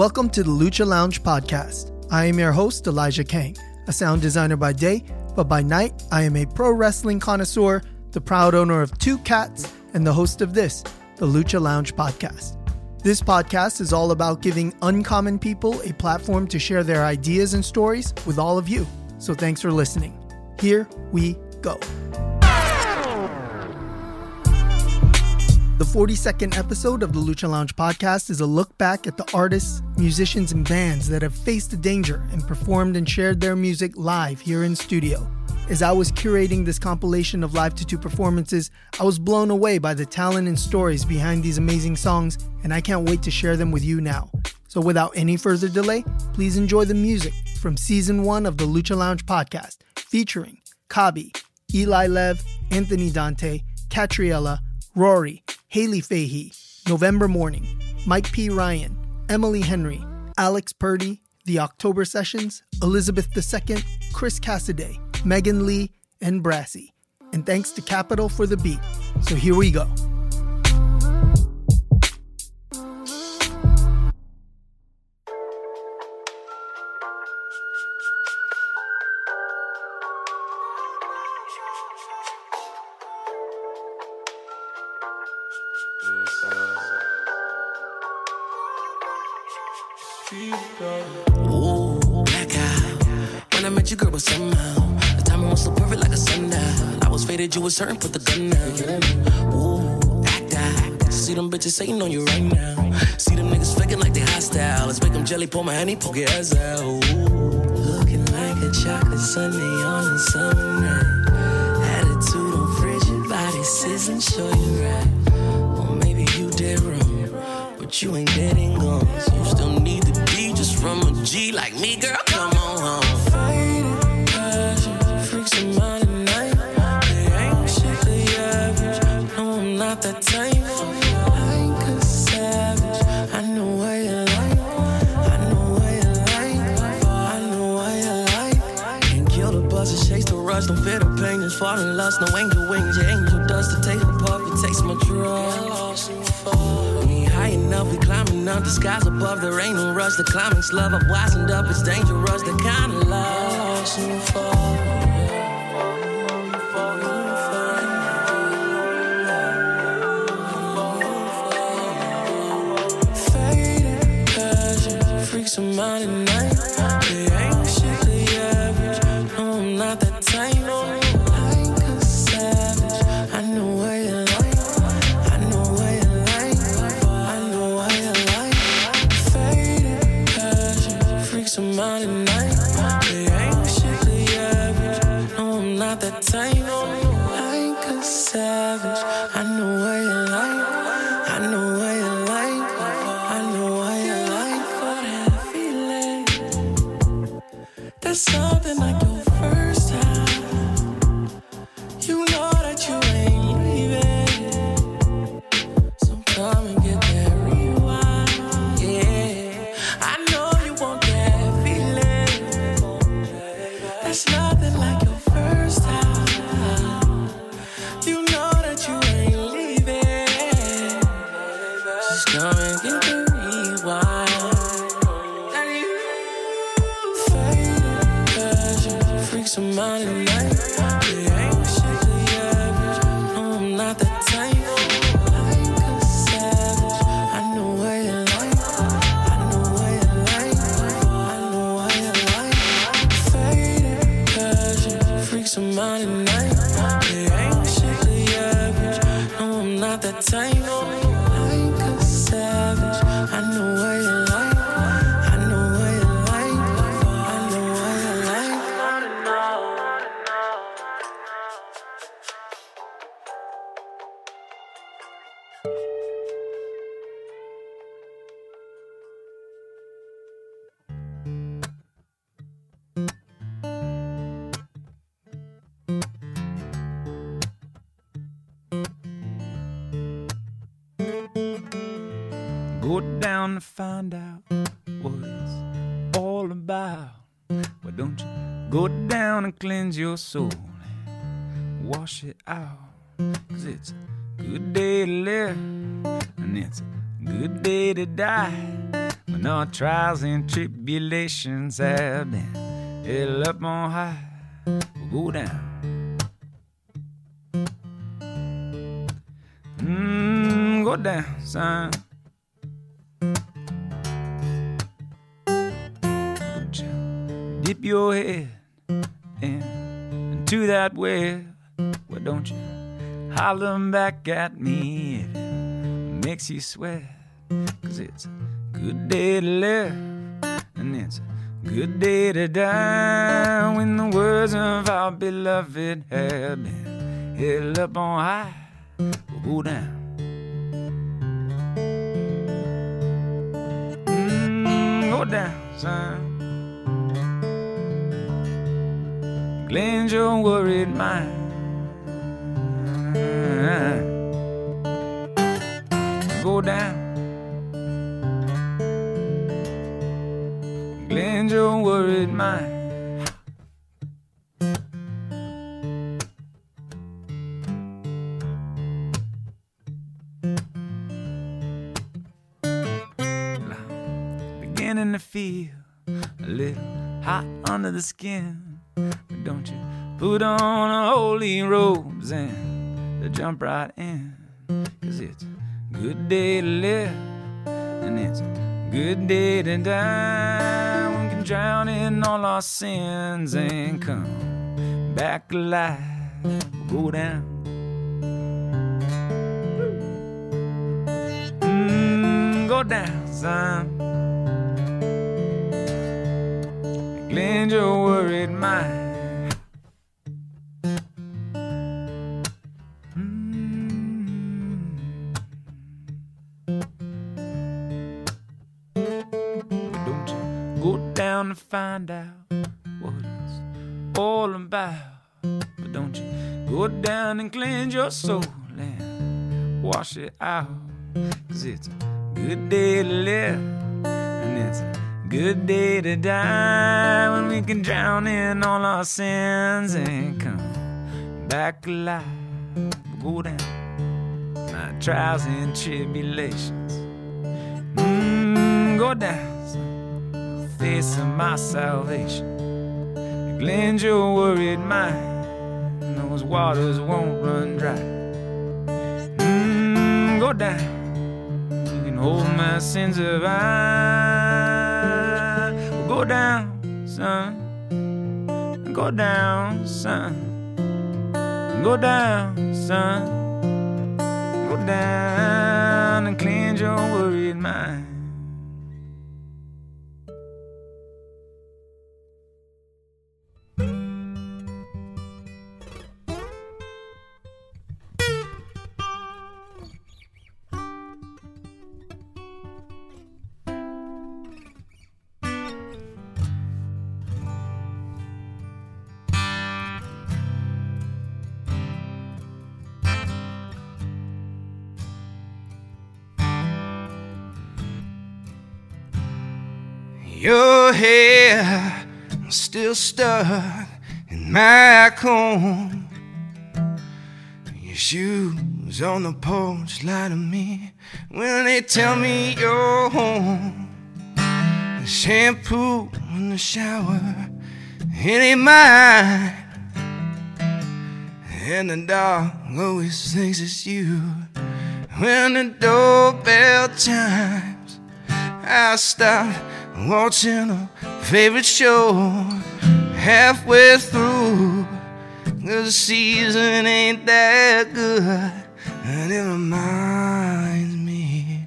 Welcome to the Lucha Lounge podcast. I am your host, Elijah Kang, a sound designer by day, but by night, I am a pro wrestling connoisseur, the proud owner of two cats, and the host of this, the Lucha Lounge podcast. This podcast is all about giving uncommon people a platform to share their ideas and stories with all of you. So thanks for listening. Here we go. The 42nd episode of the Lucha Lounge podcast is a look back at the artists, musicians, and bands that have faced the danger and performed and shared their music live here in studio. As I was curating this compilation of live tattoo performances, I was blown away by the talent and stories behind these amazing songs, and I can't wait to share them with you now. So, without any further delay, please enjoy the music from season one of the Lucha Lounge podcast, featuring Kobbie, Eli Lev, Anthony Dante, Katriella, Rorie, Hayley Fahey, November Morning, Mike P. Ryan, Emily Henry, Alex Purdy, The October Sessions, Elizabeth II, Chris Cassaday, Megan Leigh, and BRASSIE. And thanks to Kapitol for the beat. So here we go. Girl, was somehow. The timing was so perfect like a sundial. I was faded, you was certain, put the gun down. Ooh, act out. See them bitches hating on you right now. See them niggas faking like they hostile. Let's make them jelly, pour my honey, poke your ass out. Ooh, looking like a chocolate sundae on a summer night. Attitude on frigid bodies isn't sure you right. Or maybe you did wrong, but you ain't dead and gone. So you still need the B just from a the skies above. There ain't no rush. The climbing's love. I've wisened up, it's dangerous. The kind of lost and fall. Why don't you go down and cleanse your soul wash it out? Cause it's a good day to live and it's a good day to die. When our trials and tribulations have been held up on high, we'll go down. Mm, go down, son. Dip your head in, into that well. Why don't you holler back at me if it makes you sweat? Cause it's a good day to live, and it's a good day to die when the words of our beloved have been held up on high. We'll go down. Mm, go down, son. Cleanse your worried mind. Go down. Cleanse your worried mind. Beginning to feel a little hot under the skin. Don't you put on a holy robes and jump right in. Cause it's good day to live, and it's good day to die. We can drown in all our sins and come back alive. Go down. Mm, go down, son. Cleanse your worried mind. And cleanse your soul and wash it out. Cause it's a good day to live, and it's a good day to die when we can drown in all our sins and come back alive. Go down my trials and tribulations. Mm, go down, son, face of my salvation. Cleanse your worried mind. Waters won't run dry. Mm, go down. You can hold my sins of I. Go down, son. Go down, son. Go down, son. Go down and cleanse your worried mind. Your hair still stuck in my comb. Your shoes on the porch lie to me when they tell me you're home. The shampoo in the shower, it ain't mine. And the dog always thinks it's you. When the doorbell chimes, I stop watching a favorite show halfway through. The season ain't that good, and it reminds me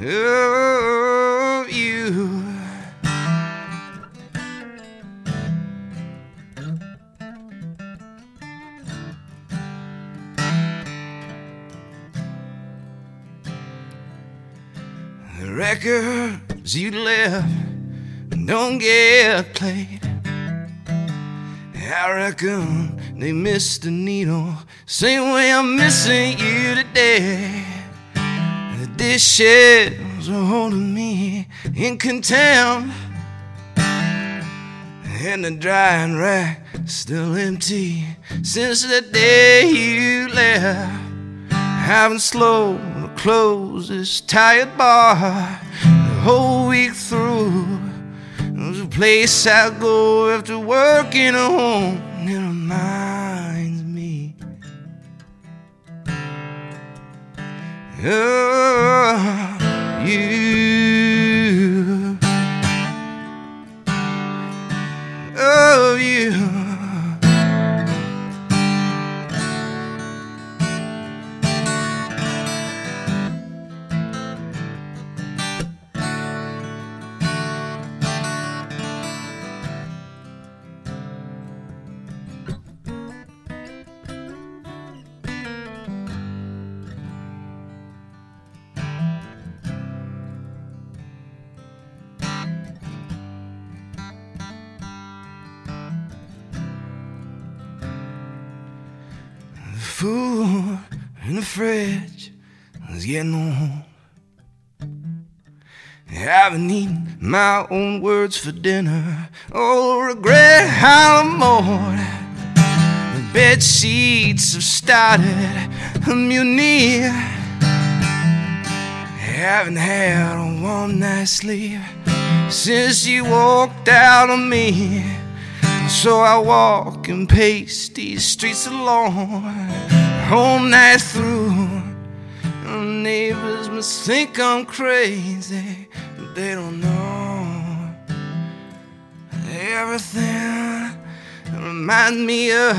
of you. Records you left don't get played. I reckon they missed the needle, same way I'm missing you today. The dishes are holding me in contempt, and the drying rack still empty since the day you left. I've been slow to close this tired bar the whole week through. There's a place I go after work in a home that reminds me. Oh, you. Oh, you. In the fridge is getting old. I've been eating my own words for dinner. Oh, regret how more. The bed sheets have started a mutiny. Haven't had a warm night's sleep since you walked out on me. So I walk and pace these streets alone, whole night through. And neighbors must think I'm crazy, but they don't know everything reminds me of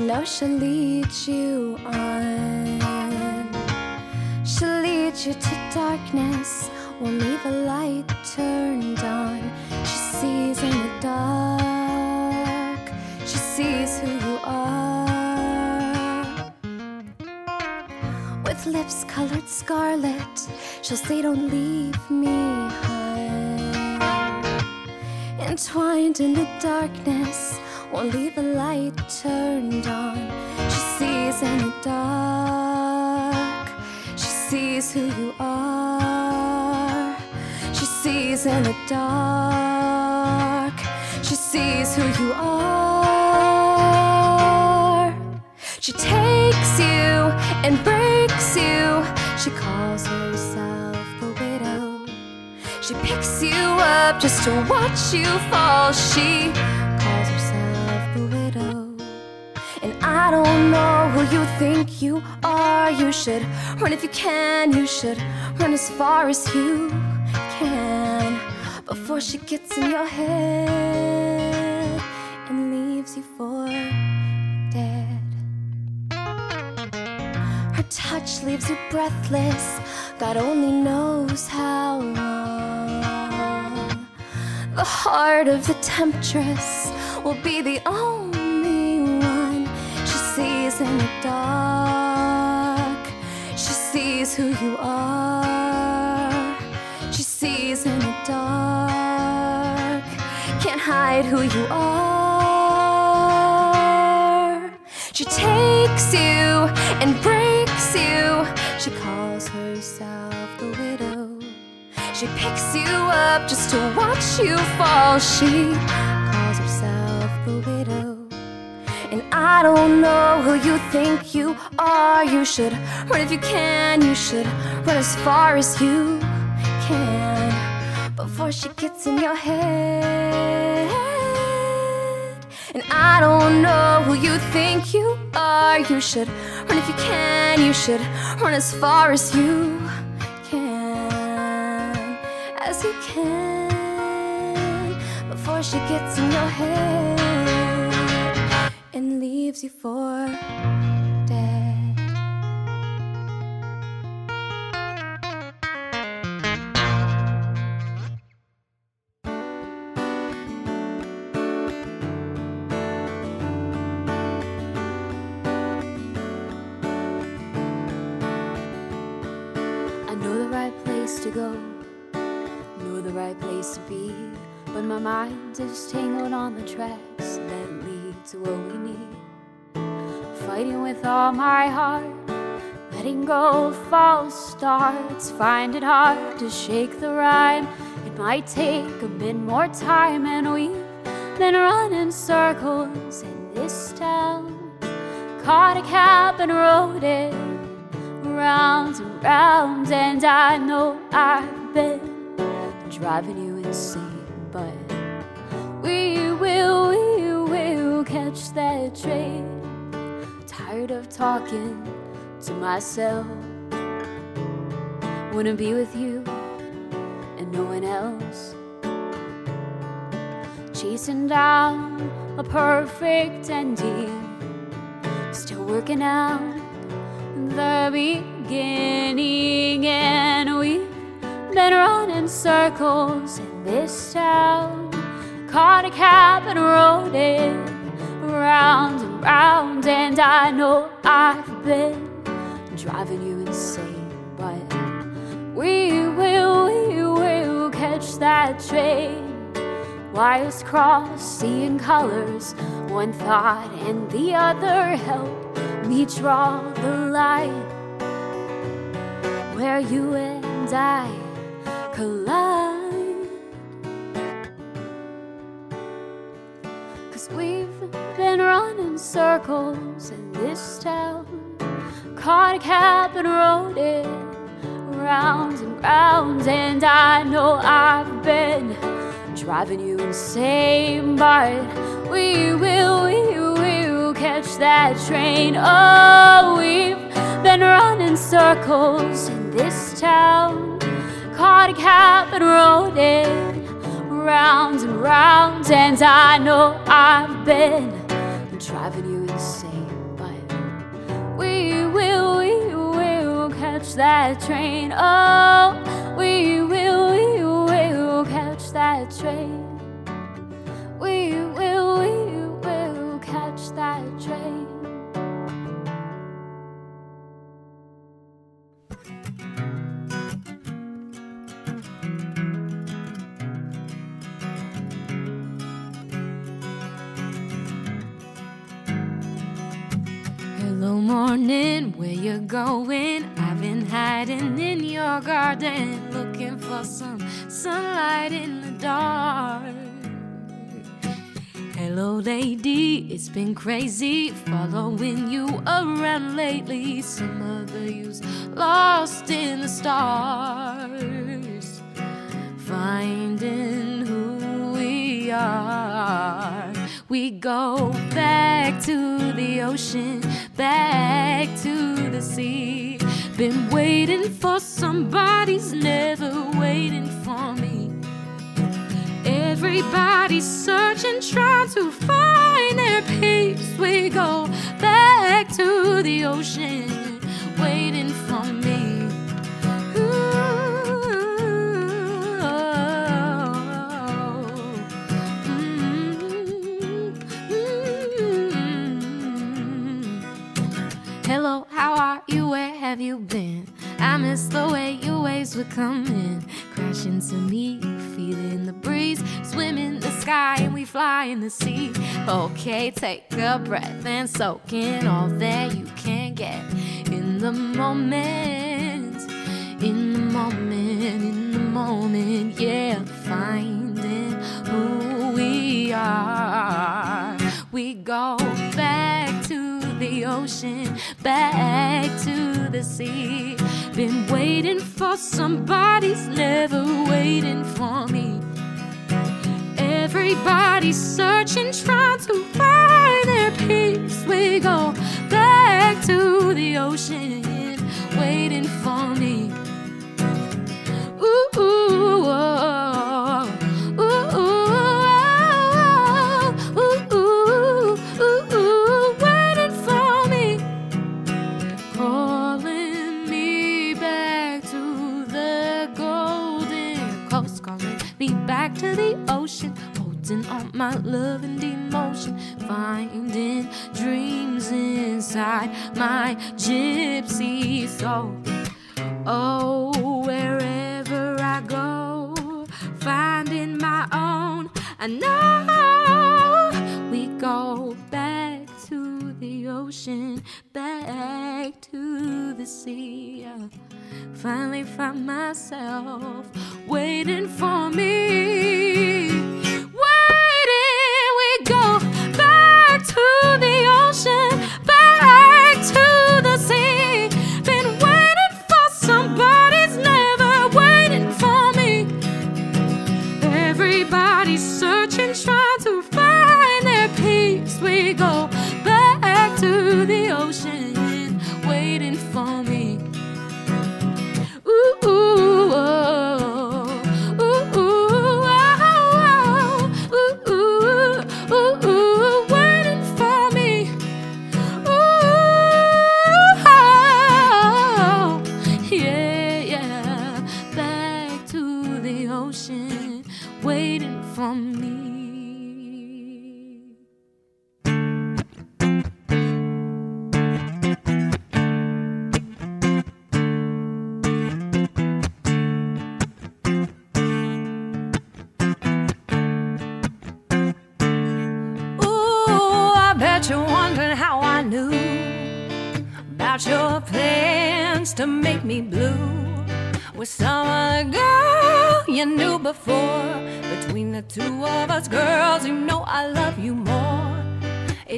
you know she'll lead you on. She'll lead you to darkness, won't leave a light turned on. She sees in the dark, she sees who you are. With lips colored scarlet, she'll say, Don't leave me, hon entwined in the darkness, leave a light turned on. She sees in the dark, she sees who you are. She sees in the dark, she sees who you are. She takes you and breaks you, she calls herself the widow. She picks you up just to watch you fall. She I don't know who you think you are. You should run if you can. You should run as far as you can before she gets in your head and leaves you for dead. Her touch leaves you breathless. God only knows how long. The heart of the temptress will be the only in the dark. She sees who you are. She sees in the dark. Can't hide who you are. She takes you and breaks you. She calls herself the widow. She picks you up just to watch you fall. She I don't know who you think you are. You should run if you can. You should run as far as you can before she gets in your head. And I don't know who you think you are. You should run if you can. You should run as far as you can. As you can. before she gets in your head leaves you for. I know the right place to go, know the right place to be. But my mind is tangled on the tracks With all my heart, letting go of false starts. Find it hard to shake the rhyme. It might take a bit more time, and we've been running circles in this town. Caught a cab and rode it round and round, and I know I've been driving you insane, but we will, we will catch that train. Tired of talking to myself, wanna be with you and no one else. Chasing down a perfect ending, still working out the beginning, and we've been running circles in this town. Caught a cab and rode it round and and I know I've been driving you insane, but we will, we will catch that train. Wires cross, seeing colors, one thought and the other help me draw the line where you and I circles in this town. Caught a cab and rode it round and round, and I know I've been driving you insane, but we will, we will catch that train. Oh, we've been running circles in this town. Caught a cab and rode it round and round, and I know I've been driving you insane, but we will, we will catch that train. Oh, we will, we will catch that train. We will, we will catch that train. Where going? I've been hiding in your garden, looking for some sunlight in the dark. Hello, lady, it's been crazy following you around lately. Some other you's lost in the stars, finding who we are. We go back to the ocean, back to the sea. Been waiting for somebody's never waiting for me. Everybody's searching, trying to find their peace. We go back to the ocean, waiting have you been? I miss the way your waves come in, crashing to me, feeling the breeze, swimming the sky, and we fly in the sea. Okay, take a breath and soak in all that you can get in the moment, in the moment, in the moment, yeah, finding who we are. We go back to the ocean, back to the sea. Been waiting for somebody's never waiting for me. Everybody's searching, trying to find their peace. We go back to the ocean, waiting for me. My love and emotion, finding dreams inside my gypsy soul. Oh, wherever I go, finding my own. I know we go back to the ocean, back to the sea. I finally find myself waiting for me.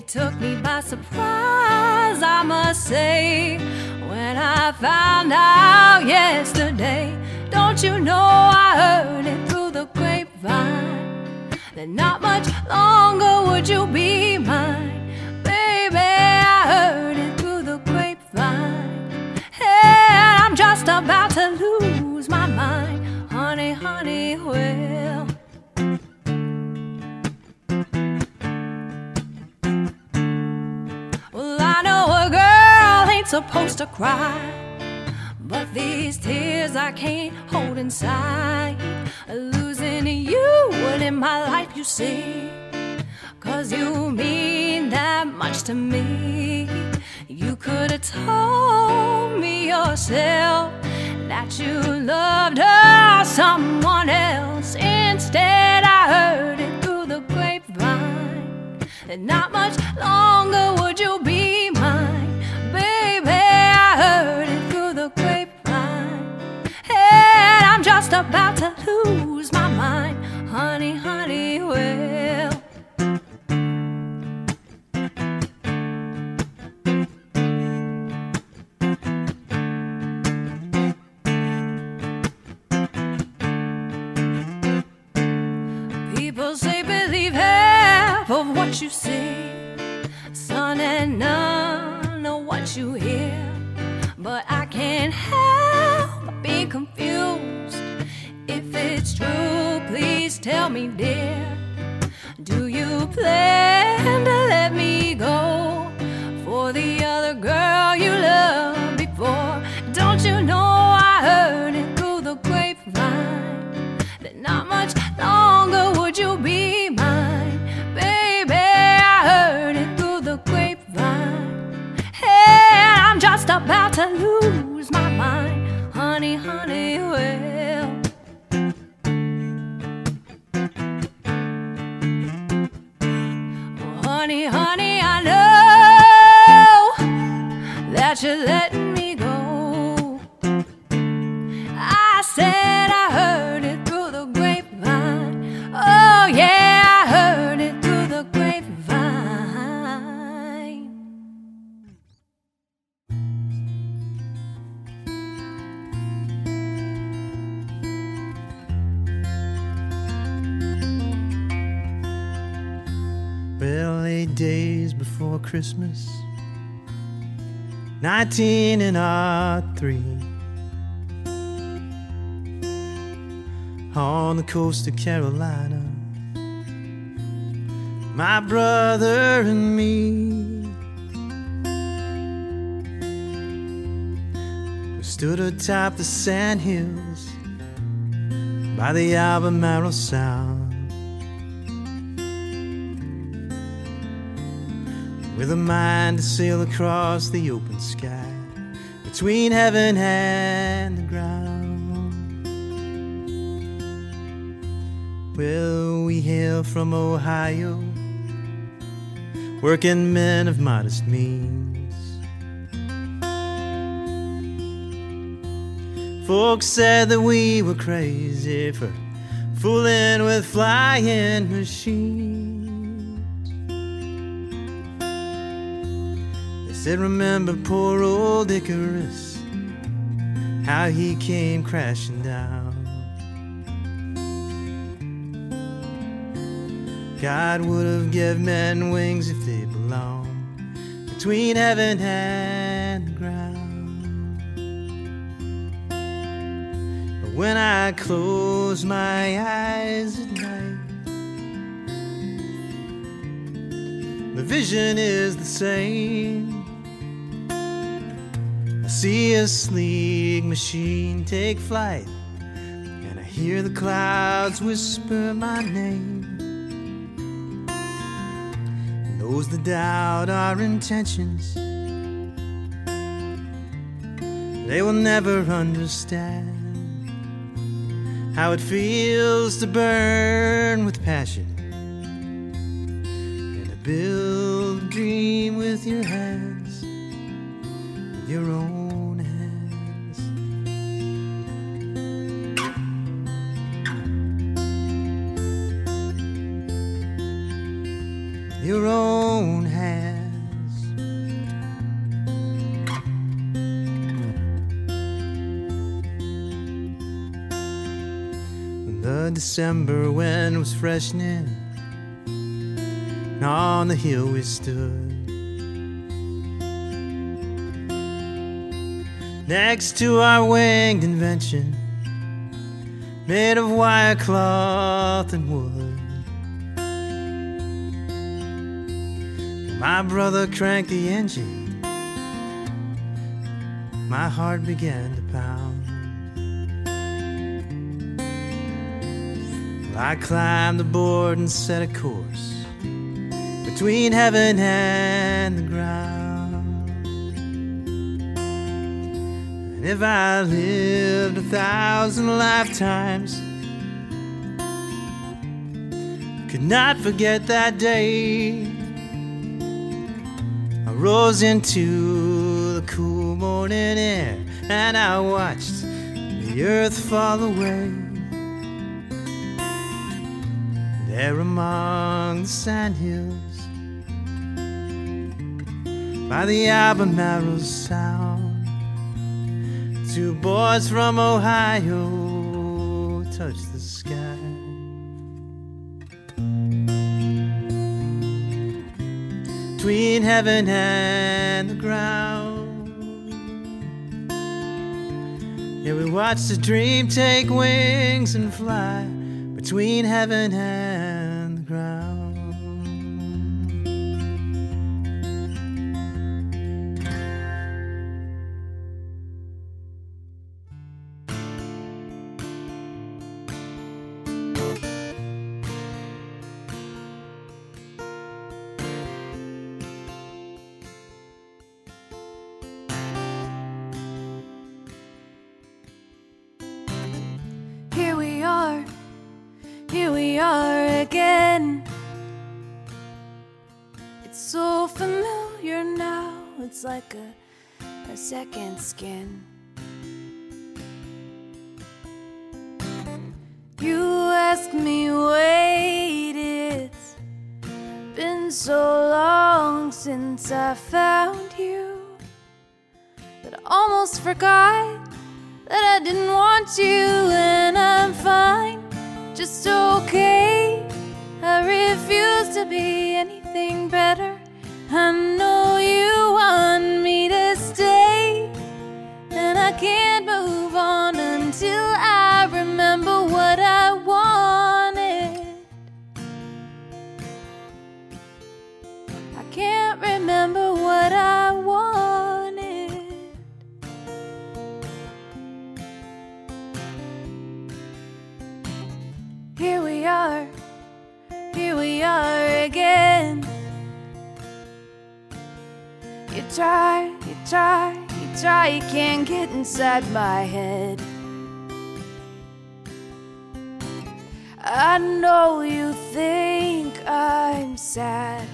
It took me by surprise, I must say, when I found out yesterday. Don't you know I heard it through the grapevine? that not much longer would you be mine. Baby, I heard it through the grapevine. And I'm just about to lose my mind. Honey, honey, well. Supposed to cry. But these tears I can't hold inside. Losing you would in my life, you see. Cause you mean that much to me. You could have told me yourself that you loved her, someone else. Instead, I heard it through the grapevine. And not much longer would you be just about to lose my mind. Honey, honey, well. People say believe half of what you see, son, and none of what you hear. But I can't help tell me, dear. Do you plan to let me go for the other girl you loved before? Don't you know I heard it through the grapevine that not much longer would you be mine, baby? I heard it through the grapevine, and I'm just about to lose my mind, honey, honey, well. Honey, honey, I know that you're Christmas, 19 and R three. On the coast of Carolina, my brother and me. We stood atop the sand hills by the Albemarle Sound. With a mind to sail across the open sky between heaven and the ground. Well, we hail from Ohio, working men of modest means. Folks said that we were crazy for fooling with flying machines. Said, Remember poor old Icarus, how he came crashing down. God would have given men wings if they belonged between heaven and the ground. But when I close my eyes at night, the vision is the same. See a sleek machine take flight, and I hear the clouds whisper my name. Those that doubt our intentions, they will never understand how it feels to burn with passion. And to build a dream with your hands, your own Your own hands. The December wind was freshening, and on the hill we stood. Next to our winged invention, made of wire cloth and wood. My brother cranked the engine, my heart began to pound. Well, I climbed aboard and set a course between heaven and the ground. And if I lived a thousand lifetimes, could not forget that day. Rose into the cool morning air and I watched the earth fall away. There among the sandhills, by the Albemarle Sound, two boys from Ohio touched between heaven and the ground. Yeah, we watched the dream take wings and fly between heaven and the ground. We are again. It's so familiar now, it's like a, a second skin. You ask me, wait, it's been so long since I found you that I almost forgot that I didn't want you, and I'm fine, just okay. I refuse to be anything better. I know you want me to stay, and I can't move on until I try, you try, you try, you can't get inside my head. I know you think I'm sad,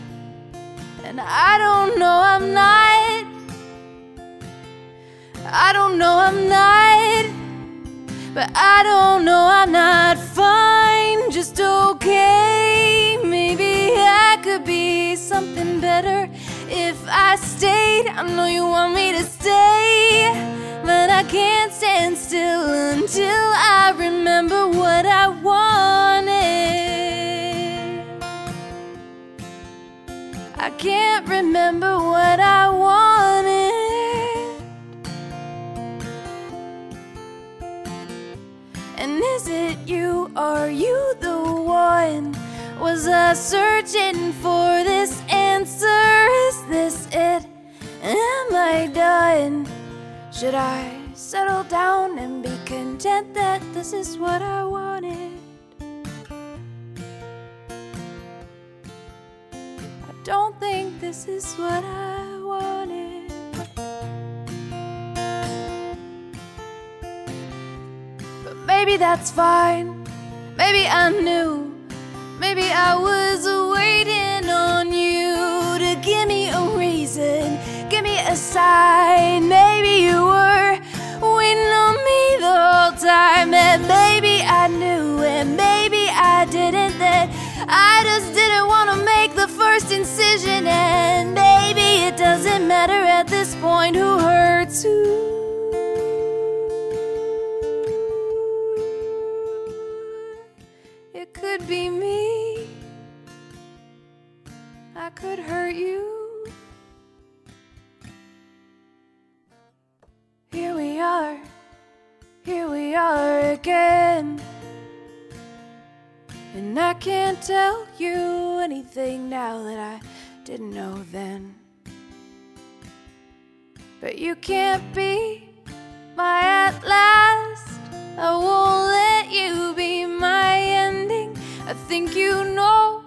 and I don't know I'm not. I don't know I'm not, but I don't know I'm not fine, just okay. Maybe I could be something better if I stayed. I know you want me to stay, but I can't stand still until I remember what I wanted. I can't remember what I wanted. And is it you? Are you the one? Was I searching for this answer? Is this it? Am I done? Should I settle down and be content that this is what I wanted? I don't think this is what I wanted. But maybe that's fine. Maybe I knew. Maybe I was waiting on you to give me a reason, give me a sign. Maybe you were waiting on me the whole time, and maybe I knew, and maybe I didn't. That I just didn't want to make the first incision, and maybe it doesn't matter at this point who hurts who. Could be me. I could hurt you. Here we are. Here we are again. And I can't tell you anything now that I didn't know then. But you can't be my at last. I won't let you be think you know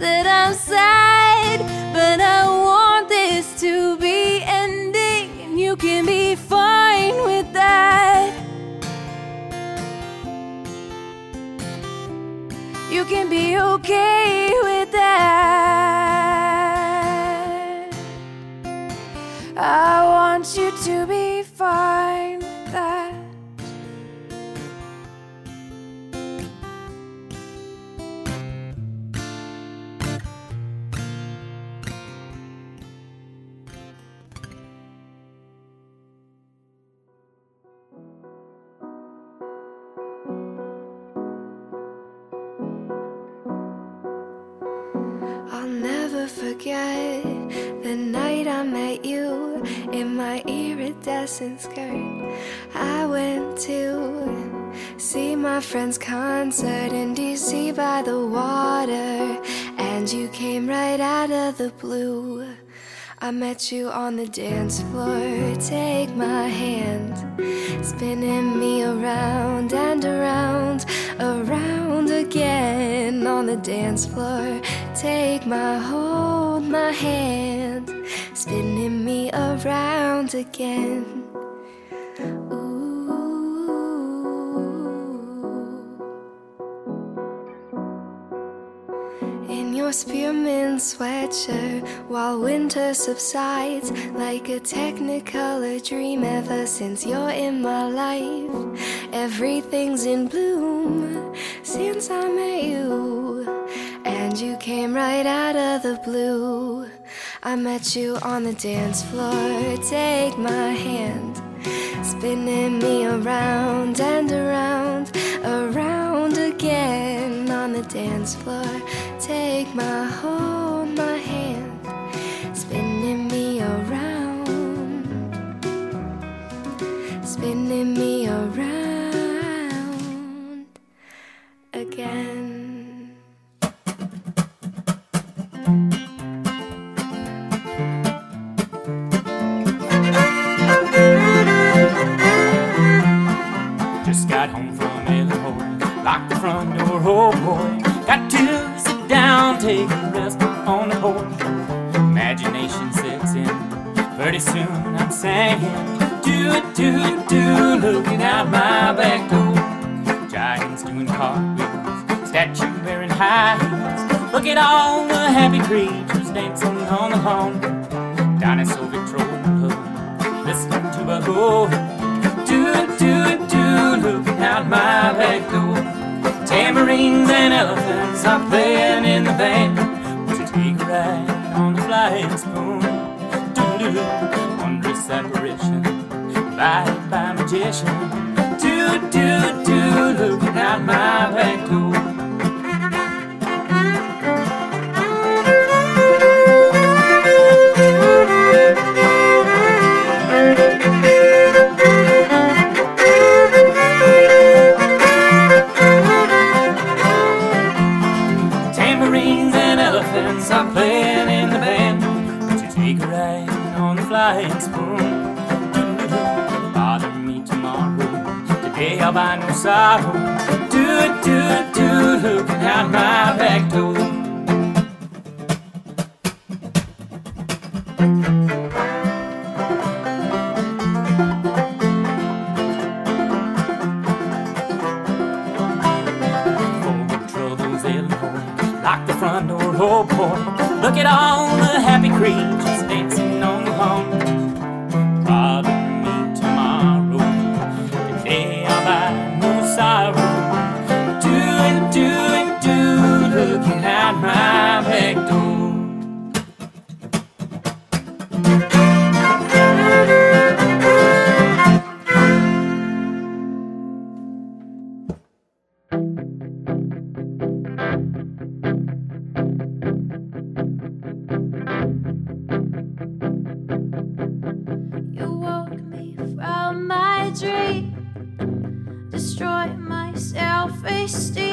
that I'm sad, but I want this to be ending, and you can be fine with that. You can be okay with that. I want you to be fine iridescent skirt. I went to see my friend's concert in DC by the water, and you came right out of the blue. I met you on the dance floor. Take my hand, spinning me around and around, around again on the dance floor. Take my hold, my hand, spinning me around again. In your spearmint sweatshirt, while winter subsides, like a technicolor dream ever since you're in my life. Everything's in bloom since I met you. And you came right out of the blue. I met you on the dance floor. Take my hand, spinning me around and around, around again on the dance floor. Take my hold, my hand, spinning me around, spinning me around again. front door. Oh boy, got to sit down, take a rest on the porch. Imagination sets in. Pretty soon I'm saying, Do it, do it, do looking out my back door. Giants doing cartwheels, statue wearing high heels. Look at all the happy creatures dancing on the lawn. Dinosaur Victrola, listening to a go. Do it, do it, do looking out my back door. Tambourines and elephants are playing in the band. Would you take a ride on the flying spoon? Doo doo, wondrous apparition, lighted by magician. Doo doo doo, looking out my back door. sorrow. Do, do, do, looking out my back door. space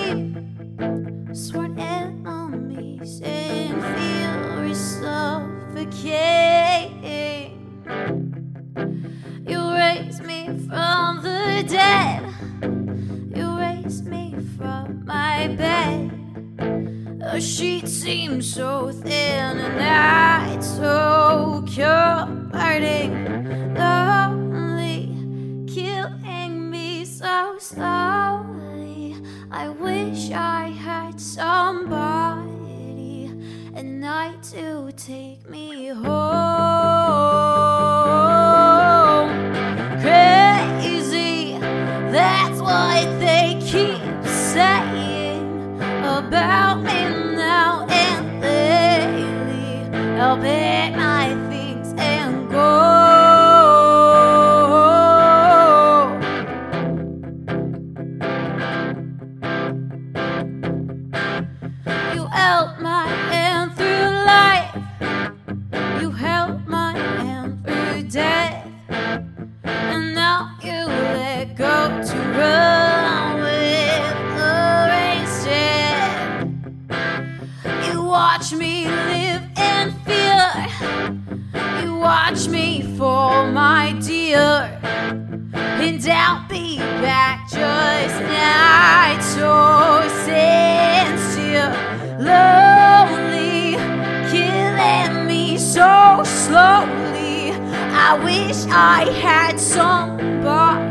I wish I had somebody.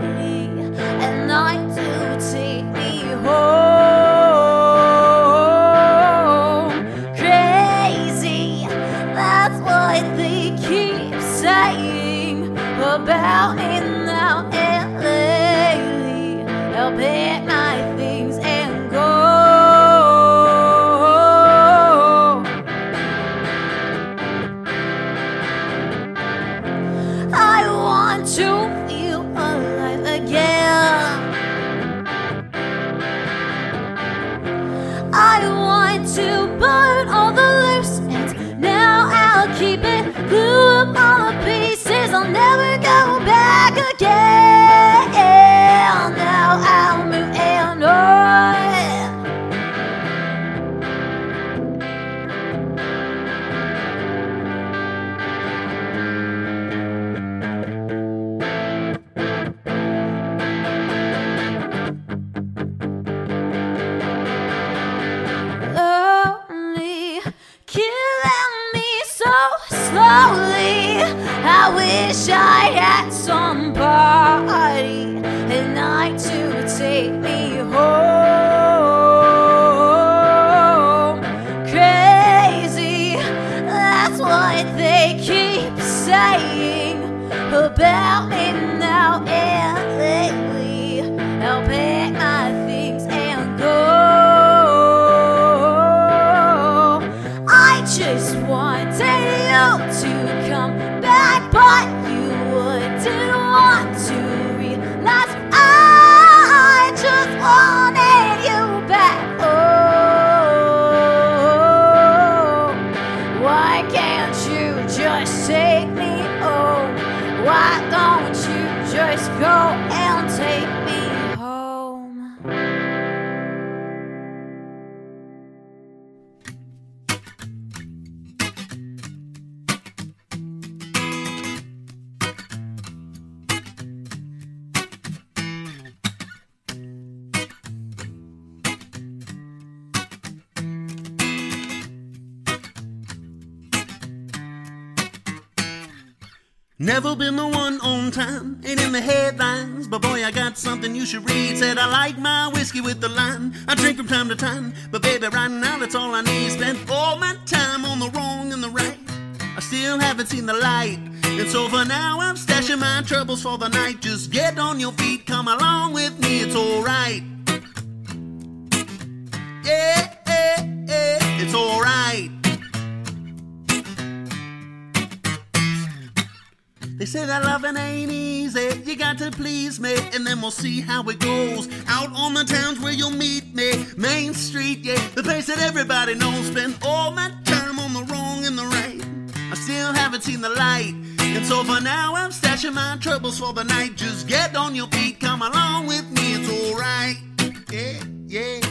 Never been the one on time, ain't in the headlines. But boy, I got something you should read. Said I like my whiskey with the lime. I drink from time to time, but baby, right now that's all I need. Spent all my time on the wrong and the right. I still haven't seen the light. And so for now, I'm stashing my troubles for the night. Just get on your feet, come along with me, it's alright. Yeah, yeah, yeah, it's alright. They say that loving ain't easy. You got to please me, and then we'll see how it goes. Out on the towns where you'll meet me, Main Street, yeah, the place that everybody knows. Spend all my time on the wrong and the right. I still haven't seen the light, and so for now I'm stashing my troubles for the night. Just get on your feet, come along with me, it's alright. Yeah, yeah, yeah,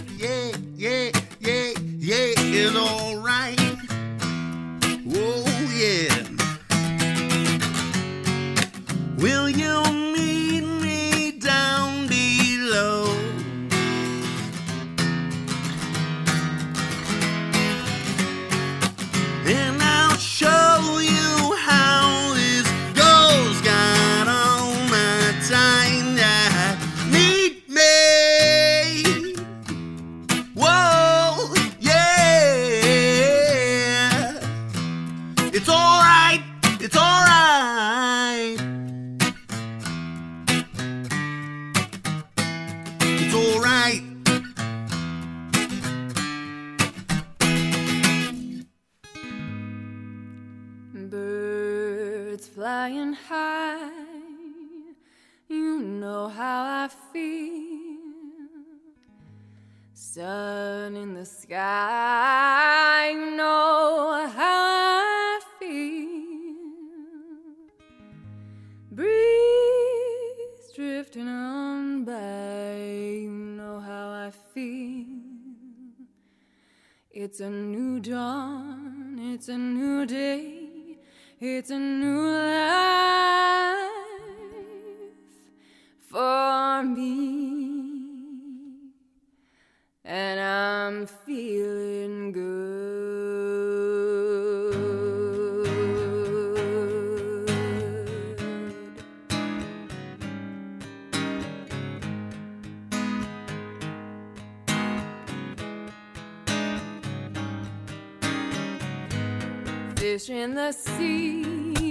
know how I feel. Sun in the sky, you know how I feel. Breeze drifting on by, you know how I feel. It's a new dawn, it's a new day, it's a new life me. And I'm feeling good. Fish in the sea,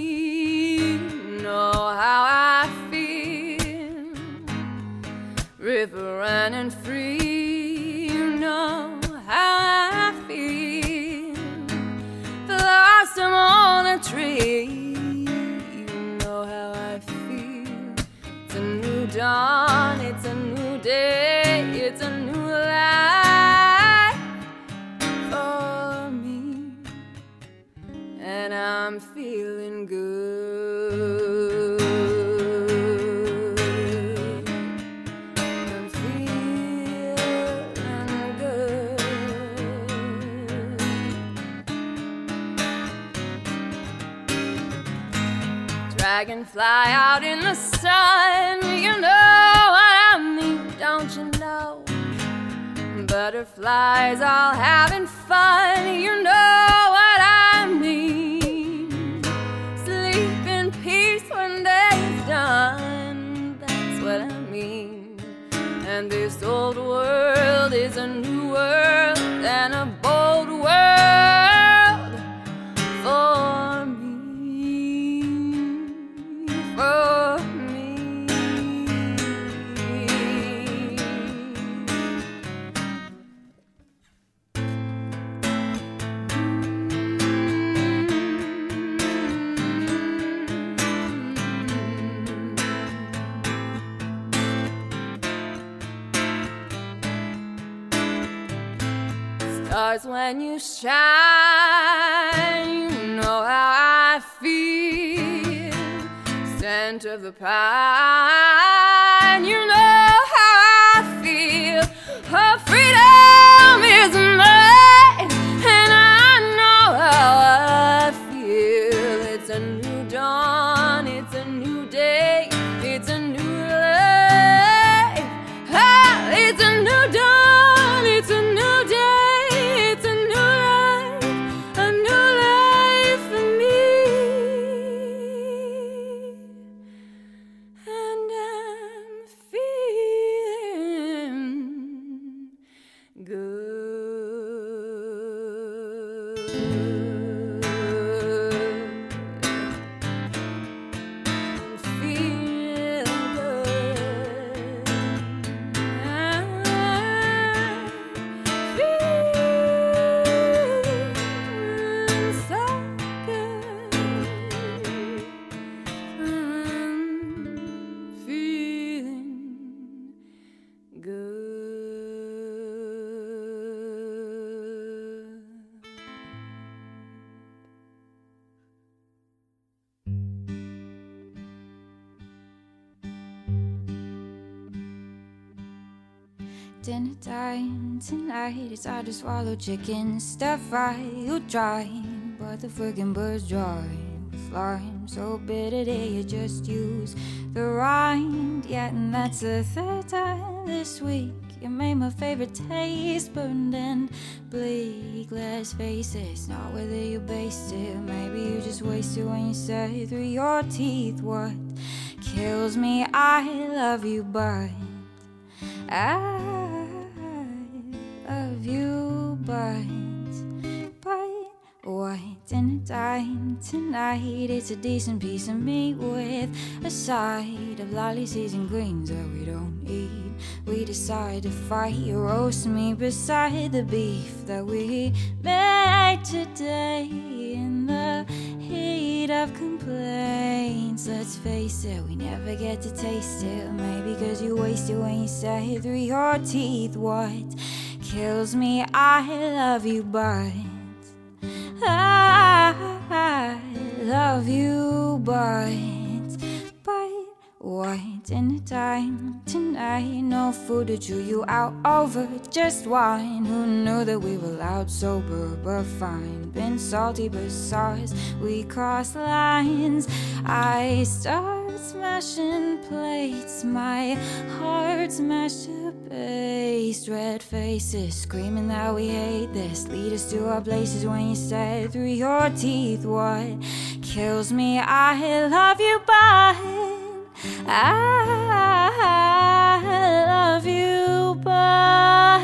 Butterflies all having fun, you know Dinner time tonight. It's hard to swallow chicken stir fry. You dry, but the friggin' birds dry. Slime so bitter that you just use the rind. Yeah, and that's the third time this week. You made my favorite taste burned and bleak. Let's face it, it's not whether you based it. Maybe you just wasted when you said through your teeth what kills me. I love you, but I tonight? It's a decent piece of meat with a side of lolly seasoned greens that we don't eat. We decide to fight. You roast me beside the beef that we made today in the heat of complaints. Let's face it, we never get to taste it. Maybe because you waste it when you say it through your teeth what kills me. I love you, but I love you, but but what dinner time tonight? No food to chew you out over, just wine. Who knew that we were loud, sober, but fine? Been salty, but sauce. We cross lines. I start smashing plates. My heart's mashed to paste. Red faces screaming that we hate this. Lead us to our places when you said through your teeth what kills me. I love you, but I love you, but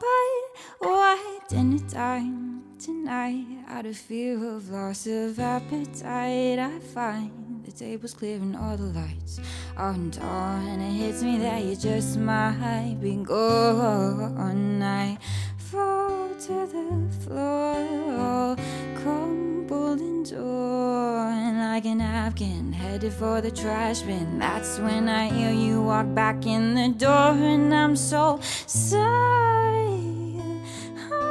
but why dinner time tonight? Out of fear of loss of appetite, I find the table's clear and all the lights aren't on. And it hits me that you just might be gone. I fall to the floor, crumpled and torn like a napkin, headed for the trash bin. That's when I hear you walk back in the door, and I'm so sorry.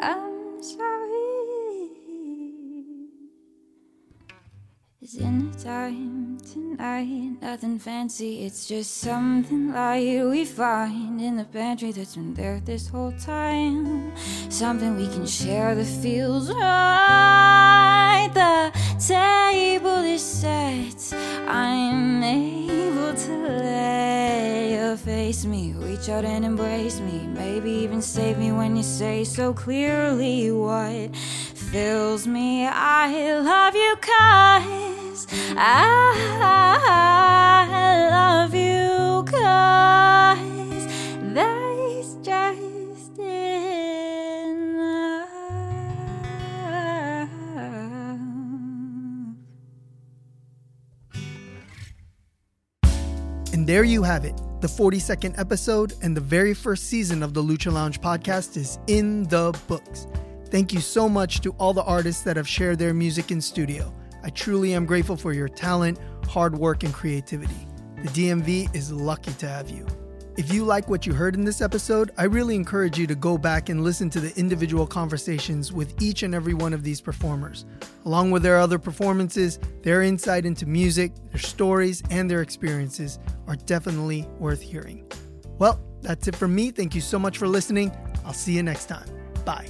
I'm sorry. It's in the time tonight, nothing fancy, it's just something light we find in the pantry that's been there this whole time. Something we can share that feels right. The table is set, I'm able to let face me, reach out and embrace me, maybe even save me when you say so clearly what fills me. I love you, cause I love you, cause that's just enough. And there you have it. The 42nd episode and the very first season of the Lucha Lounge podcast is in the books. Thank you so much to all the artists that have shared their music in studio. I truly am grateful for your talent, hard work, and creativity. The DMV is lucky to have you. If you like what you heard in this episode, I really encourage you to go back and listen to the individual conversations with each and every one of these performers. Along with their other performances, their insight into music, their stories, and their experiences are definitely worth hearing. Well, that's it from me. Thank you so much for listening. I'll see you next time. Bye.